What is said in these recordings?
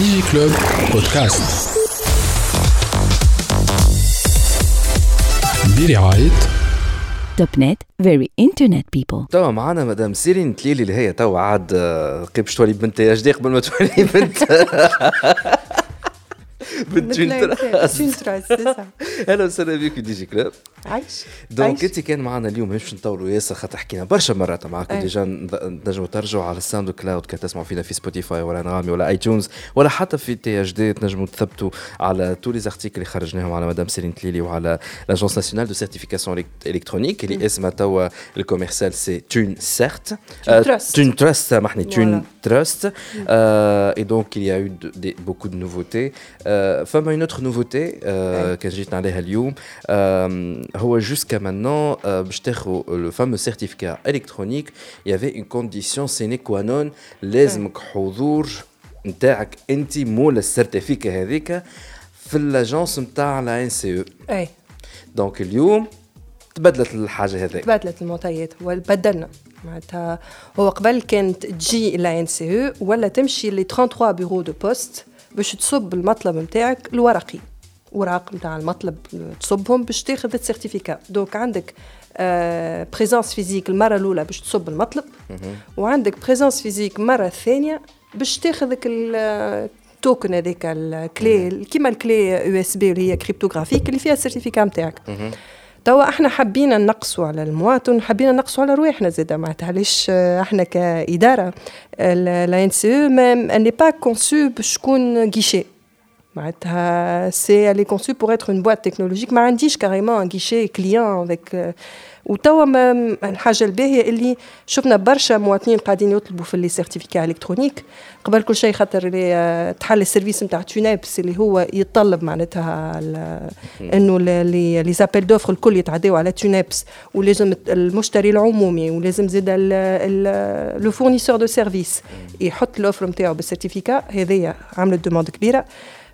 ديجي كلوب بودكاست برعاية توب نت very internet people توا معانا مدام سيرين تليلي اللي هي توا عاد آه، باش تولي بنت اش قبل ما تولي بنت. بنت TunTrust أهلا وسهلا بك ديجي كلوب عايش donc. انت كان معنا اليوم باش نطولوا ياسر خاطر حكينا برشا مرات معاكم أي. déjà نجموا ترجعوا على ال SoundCloud كي تسمعوا فينا في Spotify ولا Anghami ولا iTunes ولا حتى في THD تنجموا تثبتوا على tous les articles اللي خرجناهم على مدام سيرين تليلي وعلى l'Agence Nationale de Certification Électronique اللي اسمها توا ال commercial c'est TunCert. TunTrust سامحني Tun. Euh, et donc, il y a eu beaucoup de nouveautés. Euh, فما une autre nouveauté euh, كان جيت عليها اليوم euh, هو jusqu'à maintenant euh, باش تاخذ le fameux certificat électronique il y avait une condition sine qua non لازمك حضور نتاعك انت مول السيرتيفيكا هذيك في الاجونس نتاع لا ان سي او اي دونك اليوم تبدلت الحاجه هذيك تبادلت المعطيات وبدلنا معناتها هو قبل كانت تجي لا ان سي او ولا تمشي لي 33 بيرو دو بوست باش تصب المطلب نتاعك الورقي. اوراق نتاع المطلب تصبهم باش تاخذ السيرتيفيكا دونك عندك présence physique المرة الأولى باش تصب المطلب وعندك présence physique المره الثانية باش تاخذك ال token هذاك ال clé كيما ال clé USB اللي هي cryptographique اللي فيها ال certificat نتاعك توا إحنا حبينا نقصوا على المواطن حبينا نقصوا على رواحنا زاده معناتها علاش آه، إحنا كاداره لا ان سي أو ني با كونسو باش تكون غيشي معناتها سي الي كونسو بور اتر اون بواط تكنولوجيك ما عنديش كاريمون ان غيشي كليون افيك وتوا ما- الحاجه الباهيه اللي شفنا برشا مواطنين قاعدين يطلبوا في لي سيرتيفيكا الكترونيك قبل كل شيء خاطر اللي، آه، تحل السيرفيس نتاع تونابس اللي هو يتطلب معناتها ال- انه لي لي زابيل دوفر الكل يتعداو على تونابس ولازم المشتري العمومي ولازم زاد لو فورنيسور دو سيرفيس يحط الاوفر نتاعو بالسيرتيفيكا هذيا عملت دوموند كبيره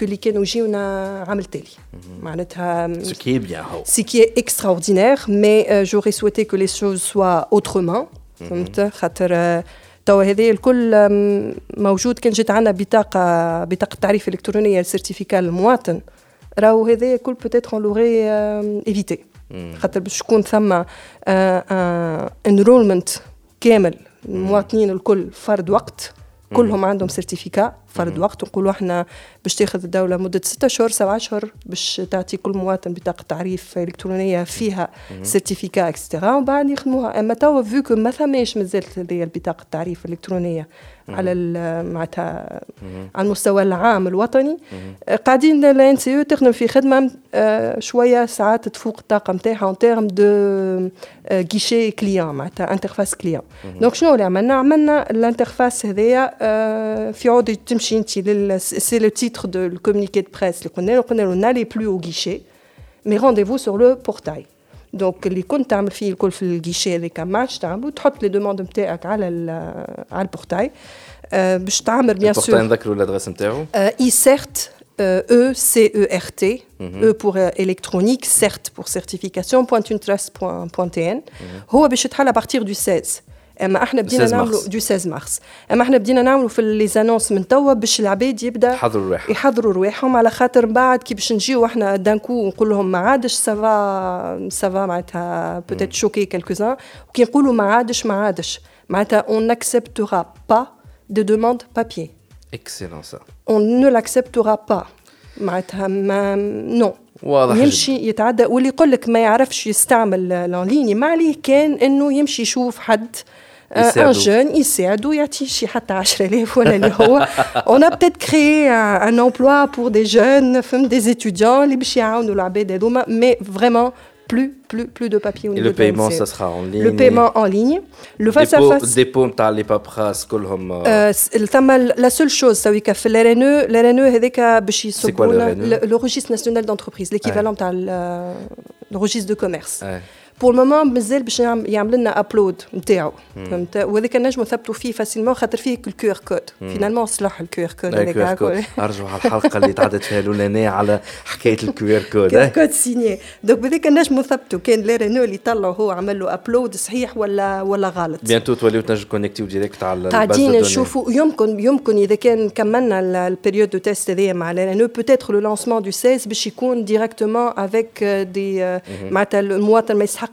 que اللي كانوا يجيونا عام التالي. معناتها ce qui est bien هو ce qui est extraordinaire, mais euh, j'aurais souhaité que les choses soient autrement. فهمت خاطر آه، توا هذه الكل آم، موجود كان جات عندنا بطاقة بطاقة تعريف إلكترونية للسيرتيفيكا للمواطن راهو هذا الكل بوتيتر اون لوغي ايفيتي خاطر باش يكون ثم انرولمنت كامل المواطنين الكل فرد وقت كلهم عندهم سيرتيفيكا فرد وقت. نقولوا إحنا باش تاخذ الدولة مدة ستة اشهر سبعة اشهر باش تعطي كل مواطن بطاقة تعريف إلكترونية فيها certificat extra ومن بعد يخدموها. أما توا vu que ما ثماش مازالت البطاقة التعريف الإلكترونية. على معناتها على المستوى العام الوطني. قاعدين l'ANCE تخدم في خدمة آه، شوية ساعات تفوق الطاقة نتاعها en termes de guichet client معناتها interface client donc شنو اللي عملنا؟ عملنا ال interface هذايا آه، في عوض تمشي انت c'est le titre de ال communiqué de presse اللي قلنا له قلنا له نالي بلو أو غيشي مي رونديفو سور لو بورتاي دونك اللي كنت تعمل فيه الكل في الجيشي هذاك ما عادش تعملوا تحط لي دوموند نتاعك على ال- على البورتاي آه، باش تعمل بيان البورتاي سور نذكروا الادريس نتاعو euh, ICERT, euh, E-C-E-R-T, E pour euh, électronique, CERT pour certification, .unetrust.tn. هو باش يتحل à partir du 16. أما إحنا بدينا 16 نعملوا. du 16 مارس أما إحنا بدينا نعملوا في les annonces من توا باش العباد يبدأ يحضروا رواحهم. يحضروا رواحهم على خاطر من بعد كي باش نجيو إحنا d'un coup نقول لهم ما عادش ça va ça va معناتها peut-être choquer quelques-uns وكي نقولوا ما عادش ما عادش. معناتها on n'acceptera pas de demandes papier excellent ça on ne l'acceptera pas. معناتها ما نو واضح يمشي يتعدى. واللي يقول لك ما يعرفش يستعمل l'en ligne ما عليه كان إنه يمشي يشوف حد ان. جون يساعدو يعطيه شي حتى 10000 ولا اللي هو. Peut-être créé un, un emploi pour des jeunes فهم des étudiants اللي باش يعاونوا العباد هذوما. مي فريمون plus, plus, plus de papier au Et le paiement, ça sera en ligne. Le paiement en ligne. Le face à face. Dépôt, t'as les paperasses, La seule chose, ça, c'est que l'RNE, l'RNE, c'est quoi le, le registre national d'entreprise, l'équivalent à le registre de commerce. pour ال moment مازال باش يعم- يعمل لنا upload نتاعو فهمت؟ وهذاك نجمو نثبتوا فيه facilement خاطر فيه ال QR code finalement صلح ال QR code هذاك ارجعوا على الحلقة اللي تعدت فيها الأولانية على حكاية ال QR code QR آه. كود سيني دونك بهذاك نجمو نثبتوا كان ال RNE اللي طلع هو عمل له upload صحيح ولا ولا غلط. bientôt توليو تنجم connecté direct على قاعدين نشوفوا يمكن يمكن إذا كان كملنا ال période de test هذايا مع الان peut-être le lancement du 16 باش يكون directement avec des معناتها المواطن ما يسحقش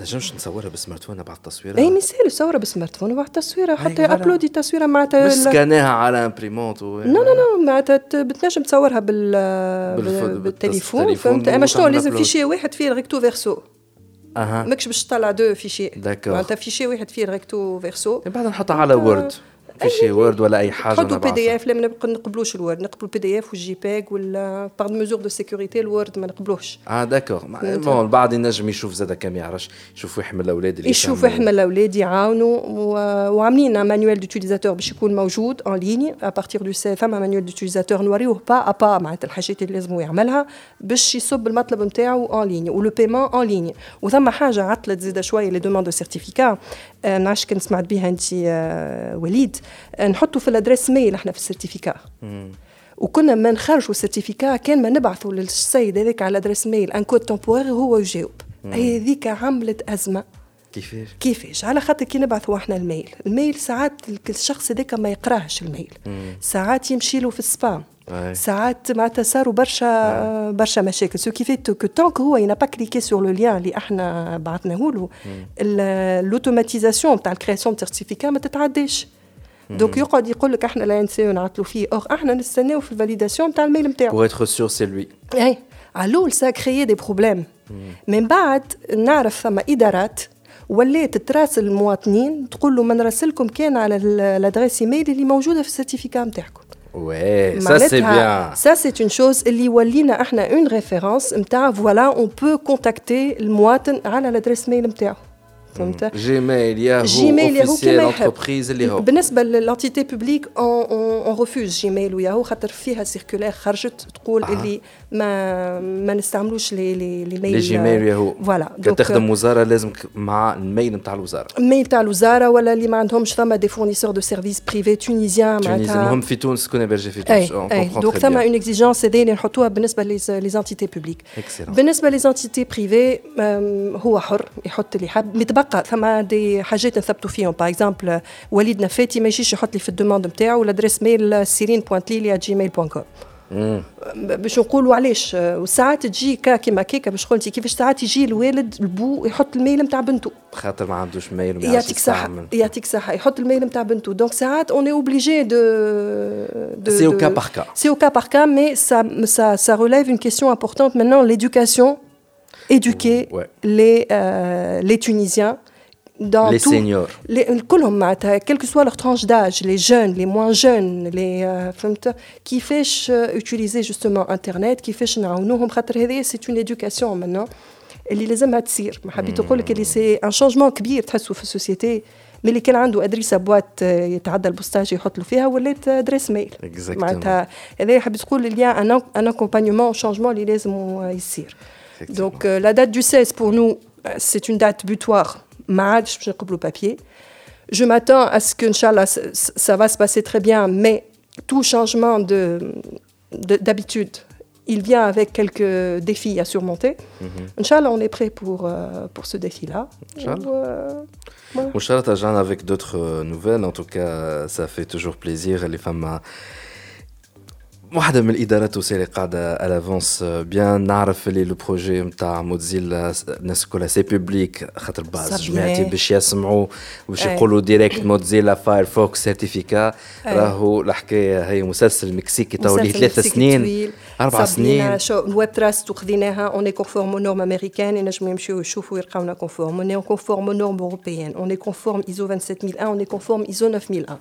نجمش نصورها بال smartphone بعد التصويره اي مثال صورة بال smartphone وبعد تصويرة حتى. uploadée تصويرة معناتها سكاناها على imprimante و... non non non معناتها بتنجم تصورها بال بالتليفون فهمت؟ أما شنو لازم. fichier واحد فيه ال recto verso أها. ماكش باش تطلع deux fichiers D'accord. معناتها fichier واحد فيه ال recto verso بعد نحطها على Word fichier Word ولا أي حاجة نحطوا PD. F لا ما نقبلوش ال Word. نقبلوا ال PDF وال JPEG ولا par mesure de sécurité ال Word ما نقبلوش آه d'accord bon البعض ينجم يشوف زاد كم يعرفش يشوف يحمل الاولاد اللي يشوف. إحنا الاولاد يعاونوا وعاملين un manuel d'utilisateur باش يكون موجود en ligne à partir du site ثما manuel d'utilisateur نوريوه با ا با معناتها الحاجات اللي لازم يعملها باش يصب المطلب نتاعو en ligne ولو paiement en ligne وثما حاجة عطلت زيد شوية les demandes de certificat نعرفش كان سمعت بها انت وليد. نحطوا في ال adresse mail إحنا في ال certificat. وكنا ما نخرجوا ال certificat كان ما نبعثوا للسيد هذاك على ال adresse mail. un code temporaire هو يجاوب هذيك عملت أزمة. كيفاش؟ كيفاش؟ على خاطر كي نبعثوا إحنا ال mail. ال mail ساعات الشخص هذاك ما يقراهش ال mail. ساعات يمشي له في ال spam. ساعات معناتها صاروا برشا برشا مشاكل. ce qui fait que tant que هو il n'a pas cliqué sur le lien اللي إحنا بعثناه له ال automatisation تاع ال création certificat ما تتعداش. donc يقعد يقول لك إحنا l'ANCE نعطلوا فيه or إحنا نستناو في ال validation تاع ال mail نتاعو pour être sûr c'est lui. اي على الأول ça a créé des problèmes من بعد نعرف ثم ادارات ولات تراسل المواطنين تقول له ما نراسلكم كان على ال- ال adresse email اللي موجوده في ال certificat نتاعكم ouais ça c'est bien. Ça, c'est une chose اللي ولينا إحنا en référence نتاع voilà on peut contacter المواطن على ال adresse mail نتاعو فهمت؟ Gmail Yahoo Gmail Yahoo entreprise اللي هو. بالنسبة لل entités publiques on refuse Gmail و Yahoo خاطر فيها circulaire خرجت تقول آه. اللي ما ما نستعملوش لي لي لي ميل لي جيميل ياهو فوالا كي تخدم وزارة لازم ك- مع الميل نتاع الوزارة. ميل تاع الوزارة ولا اللي ما عندهمش ثما دي فورنيسور دو سيرفيس بريفي تونيزيان تونيزي المهم في تونس كون برجي في تونس. دونك ثما. اون اكزيجونس هذه اللي نحطوها بالنسبة لي زانتيتي بوبليك. بالنسبة ليزانتيتي بريفي هو حر يحط اللي حاب متبقى ثما دي حاجات نثبتوا فيهم باغ اكزومبل وليد نفاتي ما يجيش يحط لي في الدوموند نتاعو الأدريس ميل سيرين بوانت ليلي جيميل بوان كوم. باش نقولوا علاش وساعات تجي كا كيما كيكا باش قلتي كيفاش ساعات يجي الوالد البو يحط الميل نتاع بنته خاطر ما عندوش ميل يعرفش يعطيك يستعمل. يعطيك صحة يحط الميل نتاع بنته دونك ساعات اون obligé de, de C'est au de- cas par cas. C'est au cas par cas, mais ça, ça, ça relève une question importante maintenant, l'éducation, éduquer Ouais. les, euh, les Tunisiens dans Les tout- seniors. les, كلهم معناتها, quelle que soit leur tranche d'âge, les jeunes, les moins jeunes, les euh, فهمت كيفاش euh, utiliser justement internet كيفاش نعاونوهم خاطر هذه c'est une éducation maintenant اللي لازمها تصير ما حبيت نقول لك اللي سي ان شانجمون كبير تحسه في السوسيتي من اللي كان عنده ادريسه بوات آه، يتعدى البوستاج يحط له فيها ولات ادريس ميل Exactement. معناتها هذا حبيت تقول اللي ان ان اكومبانيومون شانجمون اللي لازم آه، يصير Effectivement. Donc euh, la date du 16, pour nous, euh, c'est une date butoir. Maaj, je coupe le papier. Je m'attends à ce que, ça, va se passer très bien, mais tout changement d'habitude, de, de, il vient avec quelques défis à surmonter. Mm. Inch'Allah, on est prêt pour, euh, pour ce défi-là. Inch'Allah, euh, voilà. avec d'autres nouvelles. En tout cas, ça fait toujours plaisir. Les femmes hein, euh, واحدة من الإدارات اللي قاعدة على افونس بيان نعرف اللي لو بروجي نتاع موزيلا الناس كلها سي بوبليك خاطر باز جماعتي باش يسمعوا باش يقولوا ديريكت موزيلا فايرفوكس سيرتيفيكا راهو الحكاية هي مسلسل مكسيكي تو لي ثلاث سنين أربع سنين. الويب تراست وخذيناها. اون كونفورم نورم امريكان ينجموا يمشيو يشوفوا يلقاونا كونفورم اون كونفورم نورم اوروبيان اون كونفورم ايزو 27001 اون كونفورم ايزو 9001.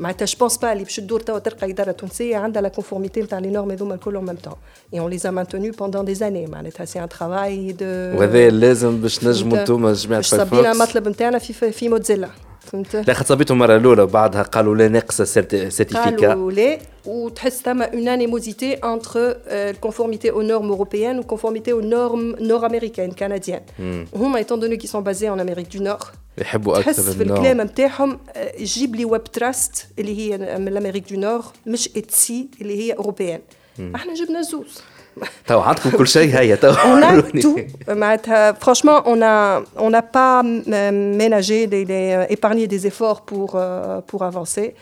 معناتها جو بونس با اللي باش تدور توا تلقى اداره تونسيه عندها لا كونفورميتي نتاع لي نورم هذوما الكل اون ميم تون اي اون ليزا مانتوني بوندون دي زاني معناتها سي ان ترافاي دو وهذا لازم باش نجموا انتوما جماعه باش صبينا المطلب نتاعنا في في موتزيلا فهمت؟ لا خاطر صبيتهم المرة الأولى بعدها قالوا لا ناقصه سيرتيفيكا قالوا لا وتحس ثما اون انيموزيتي انتر الكونفورميتي أو نورم اوروبيان وكونفورميتي أو نورم نور امريكان كنديان هما ايتون دوني كي سون بازي ان امريك دو نور يحبوا أكثر تحس في الكلام نتاعهم جيب لي ويب تراست اللي هي من الامريك دو نور مش اتسي اللي هي اوروبيان إحنا جبنا زوز. تو عندكم كل شيء هيا تو on a tout معناتها franchement on a on n'a pas ménagé les, les épargné des efforts pour euh, pour avancer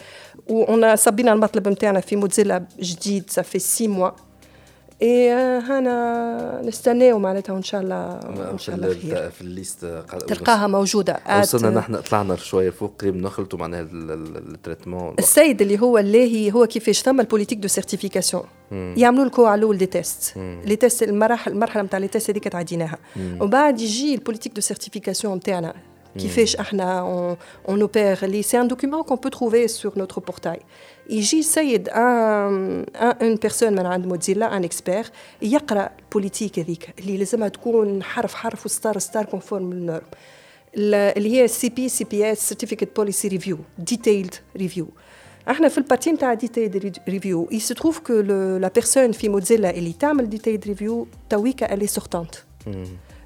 on a صبينا المطلب نتاعنا في موزيلا جديد ça fait 6 mois اي هنا نستناو معناتها ان شاء الله إن شاء الله خير. في الليست تلقاها موجودة. وصلنا نحن طلعنا شوية فوق قريب نخلطوا معناها التريتمون. السيد اللي هو اللي هو كيفاش ثم البوليتيك دو سيرتيفيكاسيون. يعملوا لكم على الأول دي تيست. لي تيست المراحل المرحلة نتاع لي تيست هذيك تعديناها. ومن بعد يجي البوليتيك دو سيرتيفيكاسيون نتاعنا كيفاش احنا اون اوبير لي سي ان دوكيومون كون بو تروفي سور نوتر بورتاي يجي سيد ان اون بيرسون من عند موزيلا ان اكسبير يقرا البوليتيك هذيك اللي لازمها تكون حرف حرف وستار ستار كونفورم للنورم اللي هي سي بي سي بي اس سيرتيفيكت بوليسي ريفيو ديتيلد ريفيو احنا في البارتي نتاع ديتيلد ريفيو il se trouve que le, la personne في موزيلا اللي تعمل ديتيلد ريفيو تويكا elle est sortante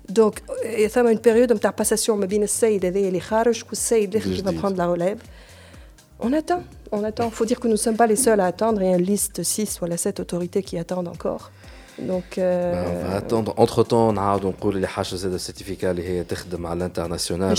دونك ثم اون بيريود نتاع باساسيون ما بين السيد هذايا اللي خارج والسيد اللي va prendre la relève On attend, on attend. Il faut dire que nous ne sommes pas les seuls à attendre. Il y a une liste 6 ou 7 autorités qui attendent encore. Donc, euh... ben, on va attendre. Entre temps, on a donc les HZ de certificat qui est à l'international.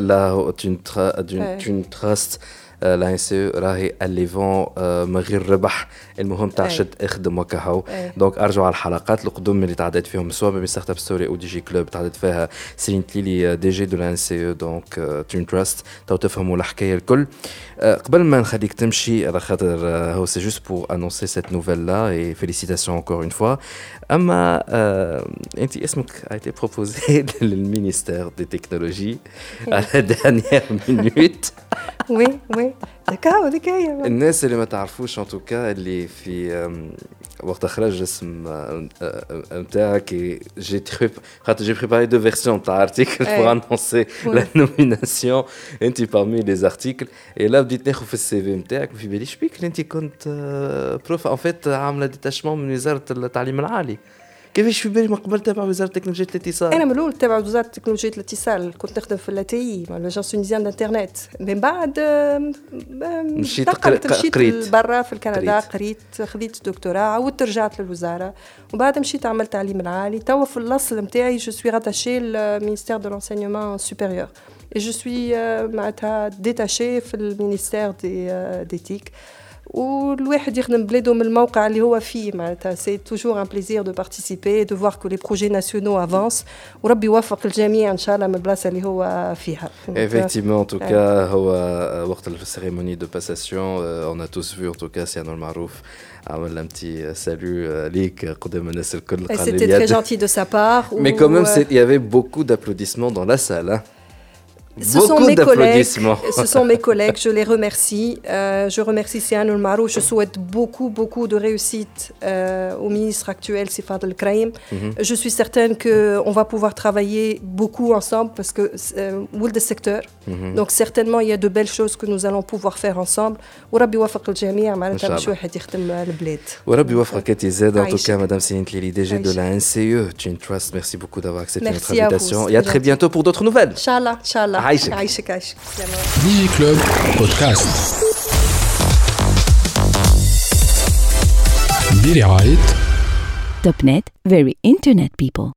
Là, tu trustes لا نسي راهي الليفون من غير ربح. المهم تاع شد اخدم وكهو. دونك ارجعوا على الحلقات. القدم اللي تعديت فيهم سواء من ستارت اب ستوري أو دي جي كلوب. تعديت فيها سيرين تليلي دي جي دو لا دونك تون تراست. تو تفهموا الحكاية الكل. قبل ما نخليك تمشي على خاطر هو سي جوست بور أنونسي سيت نوفيل لا اي فيليسيتاسيون انكور اون فوا اما انت اسمك été proposé للمينيستير دي تكنولوجي على دانيير مينوت وي وي ذكاء ذكاء الناس اللي ما تعرفوش ان توكا اللي في وقت خرج اسم نتاعك جي خاطر جي بريباري دو فيرسيون تاع ارتيكل بور انونسي لا نوميناسيون أنت بارمي لي زارتيكل اي لا بديت ناخذ في السي في نتاعك في باليش بيك أنت كنت بروف ان فيت عاملة ديتاشمون من وزارة التعليم العالي. كيفاش في بالي من قبل تابع وزارة تكنولوجيا الاتصال؟ أنا من الأول تابع وزارة تكنولوجيا الاتصال كنت نخدم في الأتي مع لاجونس تونيزيان دانترنت من بعد مشيت قريت. برا في كندا قريت. خذيت دكتوراه عاودت رجعت للوزارة. وبعد مشيت عملت تعليم العالي. توا في الأصل نتاعي جو سوي راتاشي للمينيستير دو لونسينيومون سوبيريور et je suis معناتها détachée في المينيستير دي ديتيك والواحد يخدم بلاده من الموقع اللي هو فيه معناتها سي توجور ان بليزير دو بارتيسيبي دو فوار كو لي بروجي ناسيونو افونس وربي يوفق الجميع ان شاء الله من البلاصه اللي هو فيها effectivement en tout cas هو وقت السيريموني دو باساسيون on a tous vu en tout cas سيانو المعروف عمل un petit salut ليك قدام الناس الكل قال C'était très gentil de sa part. Mais quand même, il y avait beaucoup d'applaudissements dans la salle. Hein. Ce sont, mes collègues, ce sont mes collègues, je les remercie. Euh, je remercie Sian Marou. Je souhaite beaucoup, beaucoup de réussite euh, au ministre actuel, Sifad El Kraim. Mm -hmm. Je suis certaine qu'on va pouvoir travailler beaucoup ensemble parce que euh, le secteur. Mm -hmm. Donc, certainement, il y a de belles choses que nous allons pouvoir faire ensemble. وربي يوفق الجميع معناتها باش واحد يخدم البلاد. وربي يوفقك انت زاد en tout cas madame Céline Tlili DG de la NCE Gene Trust merci beaucoup d'avoir accepté merci notre invitation et à très bientôt pour d'autres nouvelles. Inch'Allah, Inch'Allah. عايشك عايشك عايشك ديجي كلوب بودكاست برعاية توب نت very internet people